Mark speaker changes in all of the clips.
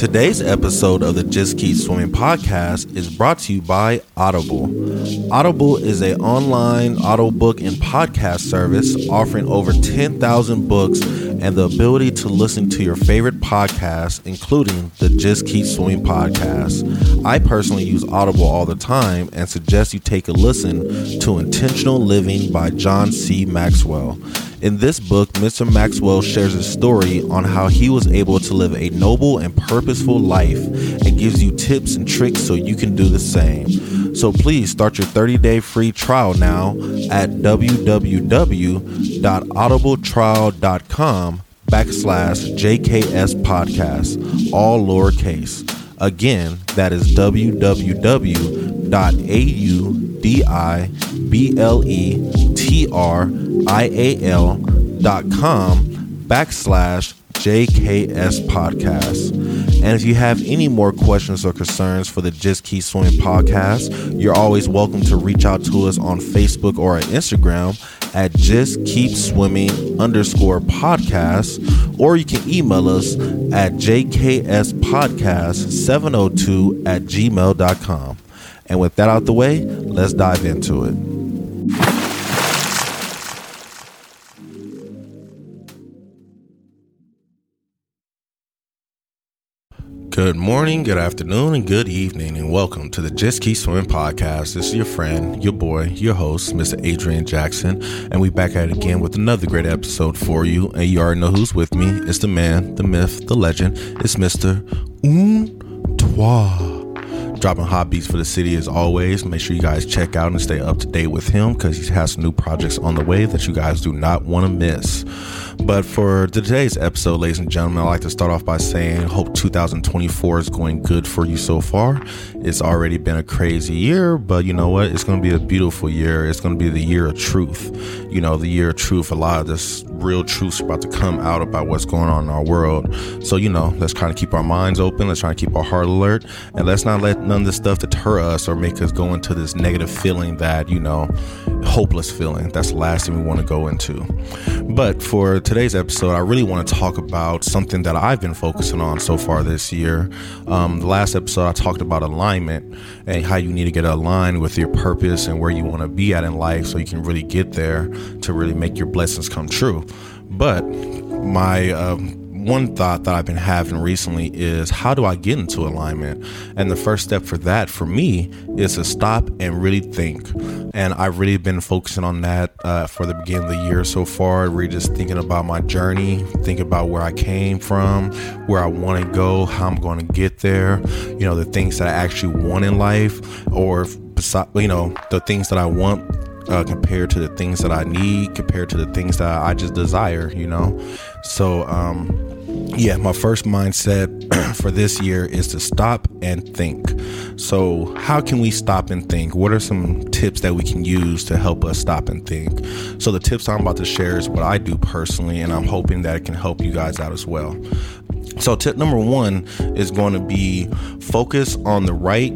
Speaker 1: Today's episode of the Just Keep Swimming podcast is brought to you by Audible. Audible is a online audiobook and podcast service offering over 10,000 books and the ability to listen to your favorite podcasts, including the Just Keep Swimming podcast. I personally use Audible all the time and suggest you take a listen to Intentional Living by John C. Maxwell. In this book, Mr. Maxwell shares his story on how he was able to live a noble and purposeful life and gives you tips and tricks so you can do the same. So please start your 30 day free trial now at www.audibletrial.com backslash JKS podcast, all lowercase. Again, that is www.audibletrial.com backslash JKS podcast. And if you have any more questions or concerns for the Just Keep Swimming podcast, you're always welcome to reach out to us on Facebook or on Instagram at Just Keep Swimming underscore podcast, or you can email us at jkspodcast702 at gmail.com. And with that out the way, let's dive into it. Good morning, good afternoon, and good evening, and welcome to the Just Keep Swimming podcast. This is your friend, your boy, your host, Mr. Adrian Jackson, and we back at it again with another great episode for you. And you already know who's with me. It's the man, the myth, the legend. It's Mr. Un Toi dropping hot beats for the city as always. Make sure you guys check out and stay up to date with him because he has some new projects on the way that you guys do not want to miss. But for today's episode, ladies and gentlemen, I'd like to start off by saying, hope 2024 is going good for you so far. It's already been a crazy year, but you know what? It's going to be a beautiful year. It's going to be the year of truth. You know, the year of truth. A lot of this real truth's about to come out about what's going on in our world. So, you know, let's kind of keep our minds open. Let's try to keep our heart alert. And let's not let none of this stuff deter us or make us go into this negative feeling that, you know, hopeless feeling. That's the last thing we want to go into. But for today's episode, I really want to talk about something that I've been focusing on so far this year. Um, the last episode, I talked about alignment and how you need to get aligned with your purpose and where you want to be at in life so you can really get there to really make your blessings come true. But my um, one thought that I've been having recently is how do I get into alignment? And the first step for that for me is to stop and really think. And I've really been focusing on that uh, for the beginning of the year so far. Really just thinking about my journey, thinking about where I came from, where I want to go, how I'm going to get there, you know, the things that I actually want in life, or, you know, the things that I want uh, compared to the things that I need, compared to the things that I just desire, you know? So, um, yeah, my first mindset for this year is to stop and think. So, how can we stop and think? What are some tips that we can use to help us stop and think? So, the tips I'm about to share is what I do personally, and I'm hoping that it can help you guys out as well. So, tip number one is going to be focus on the right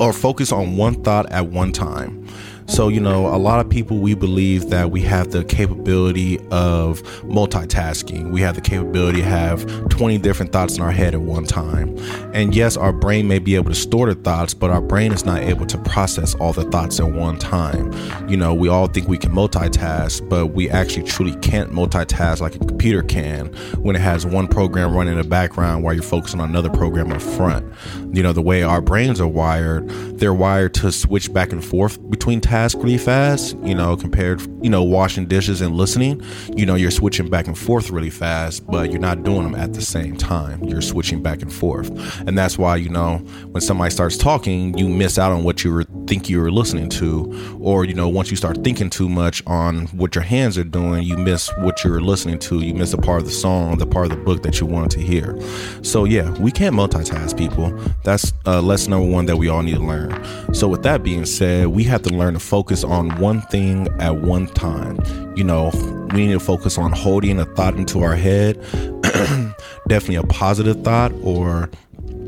Speaker 1: or focus on one thought at one time. So, you know, a lot of people, we believe that we have the capability of multitasking. We have the capability to have 20 different thoughts in our head at one time. And yes, our brain may be able to store the thoughts, but our brain is not able to process all the thoughts at one time. You know, we all think we can multitask, but we actually truly can't multitask like a computer can when it has one program running in the background while you're focusing on another program up front. You know, the way our brains are wired, they're wired to switch back and forth between tasks task really fast, you know, compared, you know, washing dishes and listening, you know, you're switching back and forth really fast, but you're not doing them at the same time. You're switching back and forth. And that's why, you know, when somebody starts talking, you miss out on what you were think you were listening to. Or, you know, once you start thinking too much on what your hands are doing, you miss what you're listening to. You miss a part of the song, the part of the book that you wanted to hear. So yeah, we can't multitask people. That's uh, lesson number one that we all need to learn. So with that being said, we have to learn to focus on one thing at one time. You know, we need to focus on holding a thought into our head, definitely a positive thought or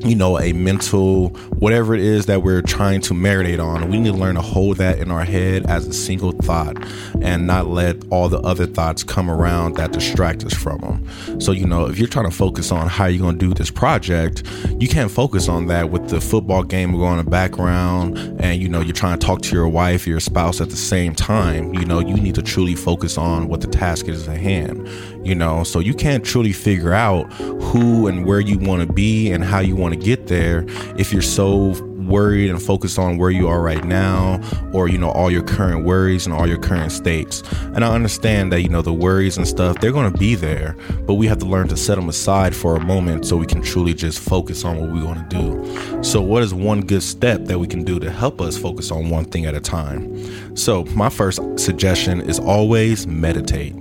Speaker 1: you know, a mental, whatever it is that we're trying to marinate on. We need to learn to hold that in our head as a single thought and not let all the other thoughts come around that distract us from them. So, you know, if you're trying to focus on how you're going to do this project, you can't focus on that with the football game going in the background and you know you're trying to talk to your wife or your spouse at the same time you know you need to truly focus on what the task is at hand you know? So you can't truly figure out who and where you want to be and how you want to get there if you're so worried and focused on where you are right now or you know all your current worries and all your current states. And i understand that you know the worries and stuff they're going to be there but we have to learn to set them aside for a moment so we can truly just focus on what we want to do. So what is one good step that we can do to help us focus on one thing at a time? So my first suggestion is always meditate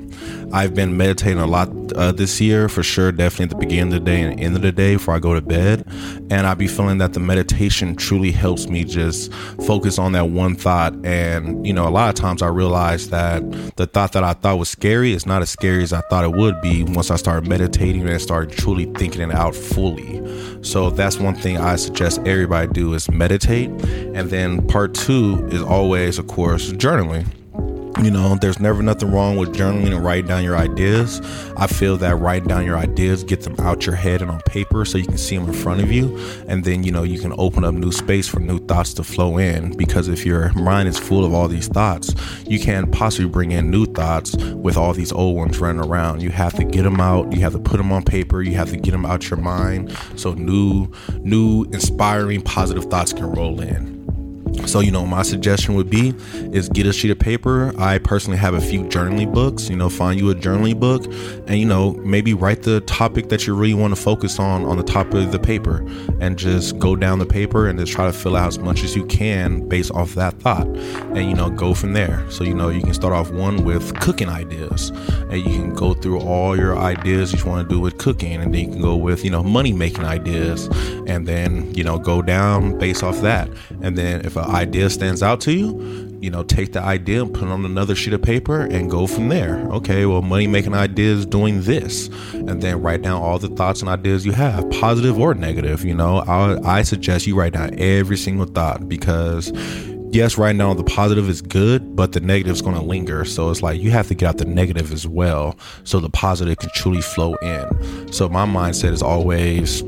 Speaker 1: I've been meditating a lot uh, this year for sure, definitely at the beginning of the day and end of the day before I go to bed. And I be feeling that the meditation truly helps me just focus on that one thought. And, you know, a lot of times I realize that the thought that I thought was scary is not as scary as I thought it would be once I started meditating and started truly thinking it out fully. So that's one thing I suggest everybody do is meditate. And then part two is always, of course, journaling you know, there's never nothing wrong with journaling and writing down your ideas. I feel that writing down your ideas, get them out your head and on paper so you can see them in front of you. And then, you know, you can open up new space for new thoughts to flow in. Because if your mind is full of all these thoughts, you can't possibly bring in new thoughts with all these old ones running around. You have to get them out. You have to put them on paper. You have to get them out your mind so new, new, inspiring, positive thoughts can roll in. So, you know, my suggestion would be is get a sheet of paper. I personally have a few journaling books, you know, find you a journaling book and, you know, maybe write the topic that you really want to focus on on the top of the paper and just go down the paper and just try to fill out as much as you can based off that thought and, you know, go from there. So, you know, you can start off one with cooking ideas and you can go through all your ideas you want to do with cooking and then you can go with, you know, money making ideas and then, you know, go down based off that. And then if an idea stands out to you, you know, take the idea and put it on another sheet of paper and go from there. Okay, well, money making ideas doing this, and then write down all the thoughts and ideas you have, positive or negative. You know, I, I suggest you write down every single thought because yes, right now the positive is good, but the negative is going to linger. So it's like you have to get out the negative as well so the positive can truly flow in. So my mindset is always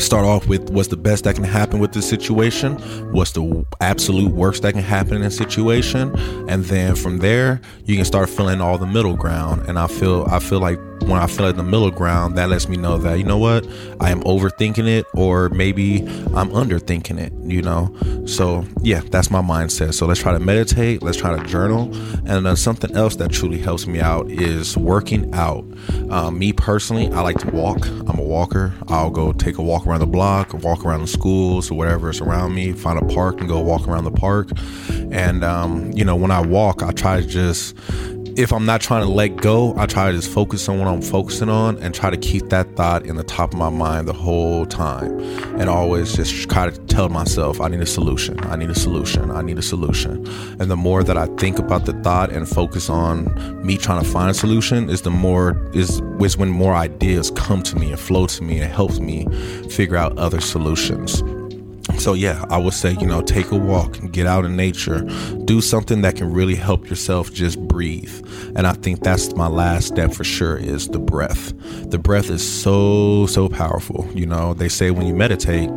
Speaker 1: start off with what's the best that can happen with this situation what's the absolute worst that can happen in a situation and then from there you can start filling all the middle ground. And i feel i feel like when I feel in the middle ground, that lets me know that, you know what, I am overthinking it or maybe I'm underthinking it, you know? So, yeah, that's my mindset. So, let's try to meditate, let's try to journal. And then something else that truly helps me out is working out. Um, me personally, I like to walk. I'm a walker. I'll go take a walk around the block, walk around the schools or whatever is around me, find a park and go walk around the park. And, um, you know, when I walk, I try to just if I'm not trying to let go, I try to just focus on what I'm focusing on and try to keep that thought in the top of my mind the whole time. And always just try to tell myself, I need a solution. I need a solution. I need a solution. And the more that I think about the thought and focus on me trying to find a solution, is the more is is when more ideas come to me and flow to me and helps me figure out other solutions. So, yeah, I would say, you know, take a walk get out in nature. Do something that can really help yourself just breathe. And I think that's my last step for sure is the breath. The breath is so, so powerful. You know, they say when you meditate,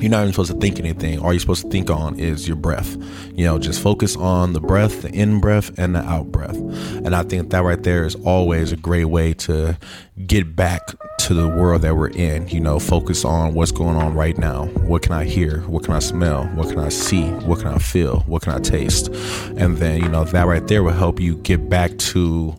Speaker 1: you're not even supposed to think anything. All you're supposed to think on is your breath. You know, just focus on the breath, the in breath, and the out breath. And I think that right there is always a great way to get back to the world that we're in. You know, focus on what's going on right now. What can I hear? What can I smell? What can I see? What can I feel? What can I taste? And then, you know, that right there will help you get back to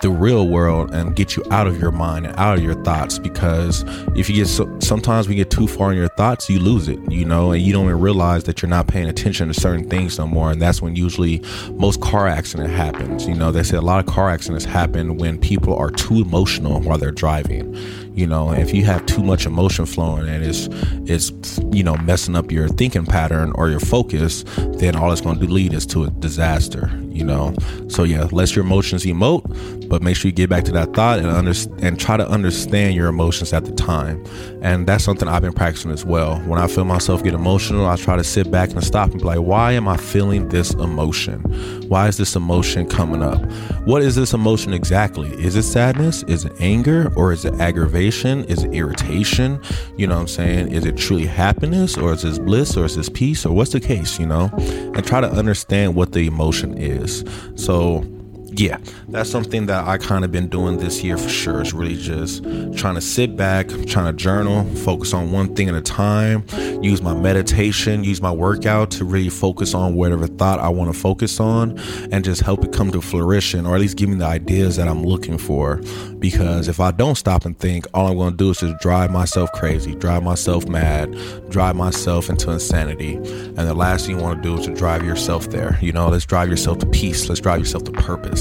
Speaker 1: the real world and get you out of your mind and out of your thoughts because if you get so, sometimes we get too far in your thoughts you lose it you know and you don't even realize that you're not paying attention to certain things no more and that's when usually most car accident happens you know they say a lot of car accidents happen when people are too emotional while they're driving you know if you have too much emotion flowing and it's it's you know messing up your thinking pattern or your focus then all it's going to lead is to a disaster you know? So yeah let your emotions emote but make sure you get back to that thought and under, and try to understand your emotions at the time. And that's something i've been practicing as well. When i feel myself get emotional i try to sit back and stop and be like why am i feeling this emotion? Why is this emotion coming up? What is this emotion exactly? Is it sadness? Is it anger? Or is it aggravation? Is it irritation? You know what I'm saying? Is it truly happiness? Or is this bliss? Or is this peace? Or what's the case, you know? And try to understand what the emotion is. So, yeah, that's something that I kind of been doing this year for sure. Is really just trying to sit back, trying to journal, focus on one thing at a time, use my meditation, use my workout to really focus on whatever thought I want to focus on and just help it come to fruition or at least give me the ideas that I'm looking for. Because if I don't stop and think, all I'm going to do is just drive myself crazy, drive myself mad, drive myself into insanity. And the last thing you want to do is to drive yourself there. You know, let's drive yourself to peace, let's drive yourself to purpose.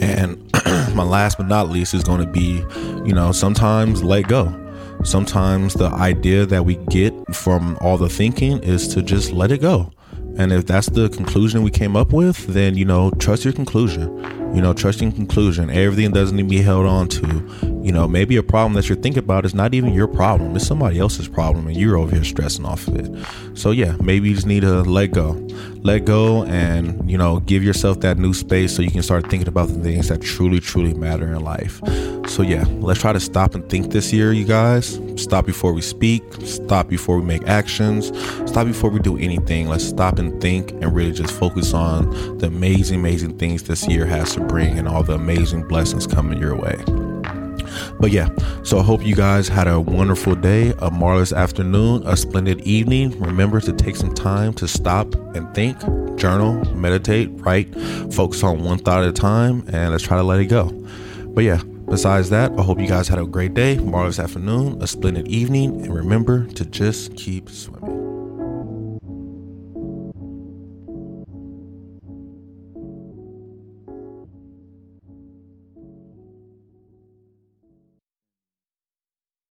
Speaker 1: And my last but not least is going to be, you know, sometimes let go. Sometimes the idea that we get from all the thinking is to just let it go. And if that's the conclusion we came up with, then, you know, trust your conclusion. You know, trust conclusion. Everything doesn't need to be held on to. You know, maybe a problem that you're thinking about is not even your problem. It's somebody else's problem and you're over here stressing off of it. So yeah, maybe you just need to let go. Let go and, you know, give yourself that new space so you can start thinking about the things that truly, truly matter in life. So yeah, let's try to stop and think this year, you guys. Stop before we speak, stop before we make actions, stop before we do anything. Let's stop and think and really just focus on the amazing, amazing things this year has to bring and all the amazing blessings coming your way. But yeah, so I hope you guys had a wonderful day, a marvelous afternoon, a splendid evening. Remember to take some time to stop and think, journal, meditate, write, focus on one thought at a time, and let's try to let it go. But yeah, besides that, I hope you guys had a great day, marvelous afternoon, a splendid evening, and remember to just keep swimming.